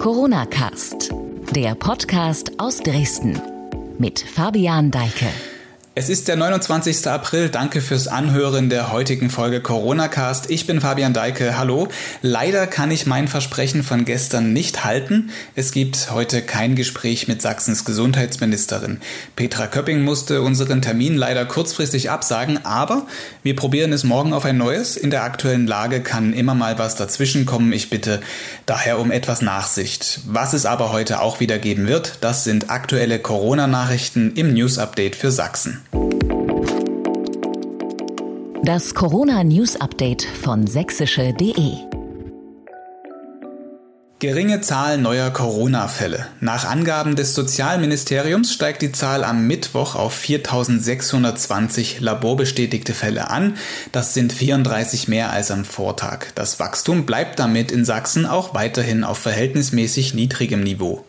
Corona Cast, der Podcast aus Dresden mit Fabian Deike. Es ist der 29. April. Danke fürs Anhören der heutigen Folge Corona Cast. Ich bin Fabian Deike. Hallo. Leider kann ich mein Versprechen von gestern nicht halten. Es gibt heute kein Gespräch mit Sachsens Gesundheitsministerin. Petra Köpping musste unseren Termin leider kurzfristig absagen, aber wir probieren es morgen auf ein neues. In der aktuellen Lage kann immer mal was dazwischenkommen. Ich bitte daher um etwas Nachsicht. Was es aber heute auch wieder geben wird, das sind aktuelle Corona-Nachrichten im News Update für Sachsen. Das Corona News Update von sächsische.de Geringe Zahl neuer Corona-Fälle. Nach Angaben des Sozialministeriums steigt die Zahl am Mittwoch auf 4620 laborbestätigte Fälle an. Das sind 34 mehr als am Vortag. Das Wachstum bleibt damit in Sachsen auch weiterhin auf verhältnismäßig niedrigem Niveau.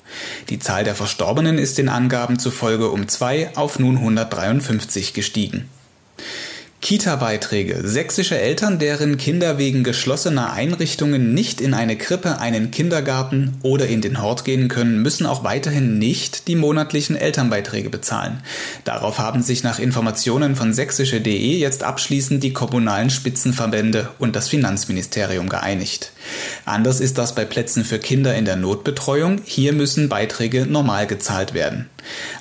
Die Zahl der Verstorbenen ist den Angaben zufolge um zwei auf nun 153 gestiegen. Kita-Beiträge. Sächsische Eltern, deren Kinder wegen geschlossener Einrichtungen nicht in eine Krippe, einen Kindergarten oder in den Hort gehen können, müssen auch weiterhin nicht die monatlichen Elternbeiträge bezahlen. Darauf haben sich nach Informationen von sächsische.de jetzt abschließend die kommunalen Spitzenverbände und das Finanzministerium geeinigt. Anders ist das bei Plätzen für Kinder in der Notbetreuung. Hier müssen Beiträge normal gezahlt werden.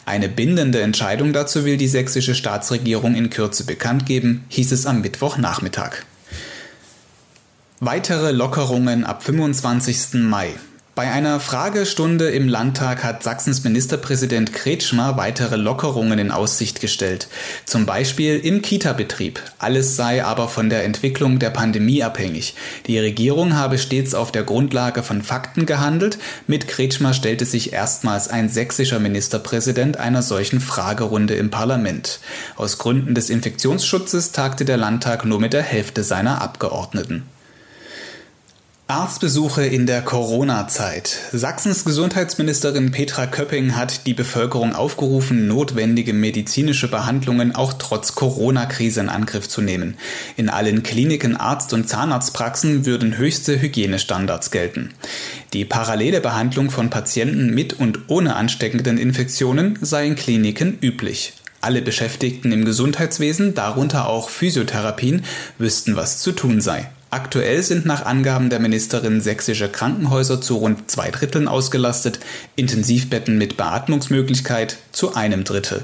Eine bindende Entscheidung dazu will die sächsische Staatsregierung in Kürze bekannt geben, hieß es am Mittwochnachmittag. Weitere Lockerungen ab 25. Mai. Bei einer Fragestunde im Landtag hat Sachsens Ministerpräsident Kretschmer weitere Lockerungen in Aussicht gestellt. Zum Beispiel im Kita-Betrieb. Alles sei aber von der Entwicklung der Pandemie abhängig. Die Regierung habe stets auf der Grundlage von Fakten gehandelt. Mit Kretschmer stellte sich erstmals ein sächsischer Ministerpräsident einer solchen Fragerunde im Parlament. Aus Gründen des Infektionsschutzes tagte der Landtag nur mit der Hälfte seiner Abgeordneten. Arztbesuche in der Corona-Zeit. Sachsens Gesundheitsministerin Petra Köpping hat die Bevölkerung aufgerufen, notwendige medizinische Behandlungen auch trotz Corona-Krise in Angriff zu nehmen. In allen Kliniken, Arzt- und Zahnarztpraxen würden höchste Hygienestandards gelten. Die parallele Behandlung von Patienten mit und ohne ansteckenden Infektionen sei in Kliniken üblich. Alle Beschäftigten im Gesundheitswesen, darunter auch Physiotherapien, wüssten, was zu tun sei. Aktuell sind nach Angaben der Ministerin sächsische Krankenhäuser zu rund zwei Dritteln ausgelastet, Intensivbetten mit Beatmungsmöglichkeit zu einem Drittel.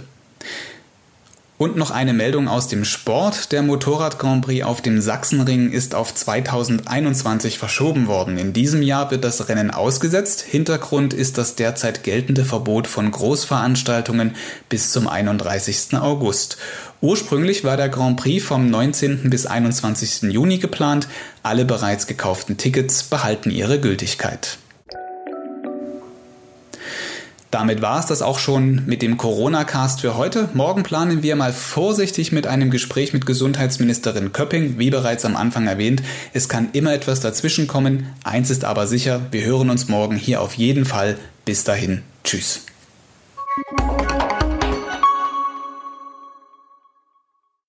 Und noch eine Meldung aus dem Sport. Der Motorrad Grand Prix auf dem Sachsenring ist auf 2021 verschoben worden. In diesem Jahr wird das Rennen ausgesetzt. Hintergrund ist das derzeit geltende Verbot von Großveranstaltungen bis zum 31. August. Ursprünglich war der Grand Prix vom 19. bis 21. Juni geplant. Alle bereits gekauften Tickets behalten ihre Gültigkeit. Damit war es das auch schon mit dem Corona-Cast für heute. Morgen planen wir mal vorsichtig mit einem Gespräch mit Gesundheitsministerin Köpping. Wie bereits am Anfang erwähnt, es kann immer etwas dazwischenkommen. Eins ist aber sicher, wir hören uns morgen hier auf jeden Fall. Bis dahin, tschüss.